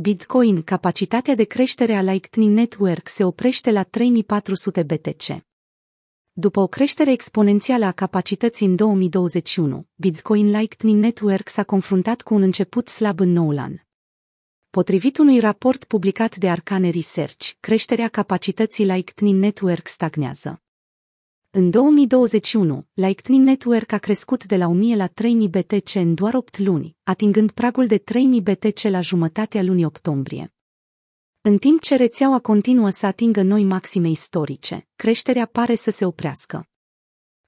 Bitcoin, capacitatea de creștere a Lightning Network se oprește la 3400 BTC. După o creștere exponențială a capacității în 2021, Bitcoin Lightning Network s-a confruntat cu un început slab în noul an. Potrivit unui raport publicat de Arcane Research, creșterea capacității Lightning Network stagnează. În 2021, Lightning Network a crescut de la 1000 la 3000 BTC în doar 8 luni, atingând pragul de 3000 BTC la jumătatea lunii octombrie. În timp ce rețeaua continuă să atingă noi maxime istorice, creșterea pare să se oprească.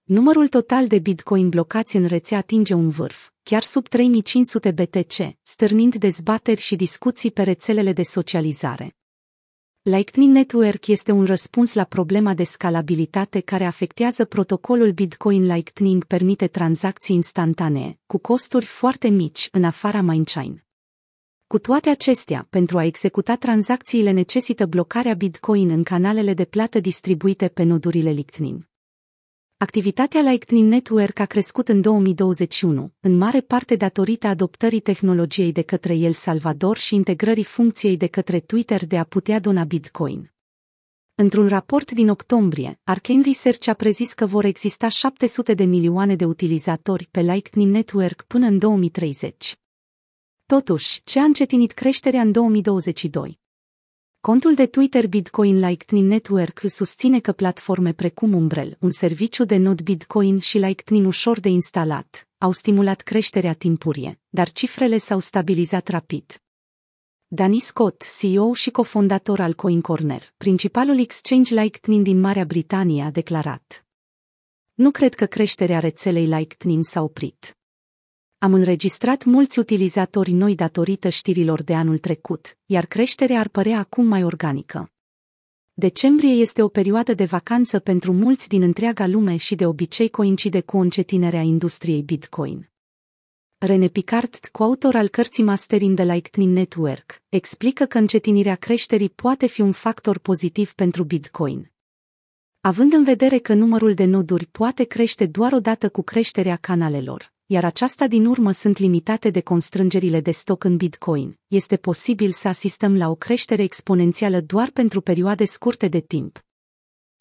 Numărul total de bitcoin blocați în rețea atinge un vârf, chiar sub 3500 BTC, stârnind dezbateri și discuții pe rețelele de socializare. Lightning Network este un răspuns la problema de scalabilitate care afectează protocolul Bitcoin Lightning permite tranzacții instantanee, cu costuri foarte mici în afara Minechain. Cu toate acestea, pentru a executa tranzacțiile necesită blocarea Bitcoin în canalele de plată distribuite pe nodurile Lightning. Activitatea Lightning Network a crescut în 2021, în mare parte datorită adoptării tehnologiei de către El Salvador și integrării funcției de către Twitter de a putea dona Bitcoin. Într-un raport din octombrie, Arcane Research a prezis că vor exista 700 de milioane de utilizatori pe Lightning Network până în 2030. Totuși, ce a încetinit creșterea în 2022? Contul de Twitter Bitcoin Lightning Network susține că platforme precum Umbrel, un serviciu de nod Bitcoin și Lightning ușor de instalat, au stimulat creșterea timpurie, dar cifrele s-au stabilizat rapid. Danny Scott, CEO și cofondator al CoinCorner, principalul exchange Lightning din Marea Britanie, a declarat Nu cred că creșterea rețelei Lightning s-a oprit. Am înregistrat mulți utilizatori noi datorită știrilor de anul trecut, iar creșterea ar părea acum mai organică. Decembrie este o perioadă de vacanță pentru mulți din întreaga lume și de obicei coincide cu încetinerea industriei Bitcoin. René Picard, coautor al cărții Mastering the Lightning Network, explică că încetinirea creșterii poate fi un factor pozitiv pentru Bitcoin. Având în vedere că numărul de noduri poate crește doar odată cu creșterea canalelor, iar aceasta din urmă sunt limitate de constrângerile de stoc în Bitcoin, este posibil să asistăm la o creștere exponențială doar pentru perioade scurte de timp.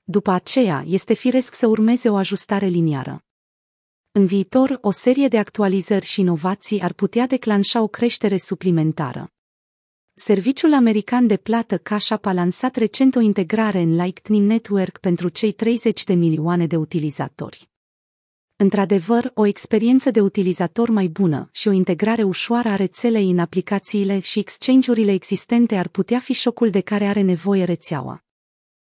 După aceea, este firesc să urmeze o ajustare liniară. În viitor, o serie de actualizări și inovații ar putea declanșa o creștere suplimentară. Serviciul american de plată Cash App a lansat recent o integrare în Lightning Network pentru cei 30 de milioane de utilizatori. Într-adevăr, o experiență de utilizator mai bună și o integrare ușoară a rețelei în aplicațiile și exchange-urile existente ar putea fi șocul de care are nevoie rețeaua.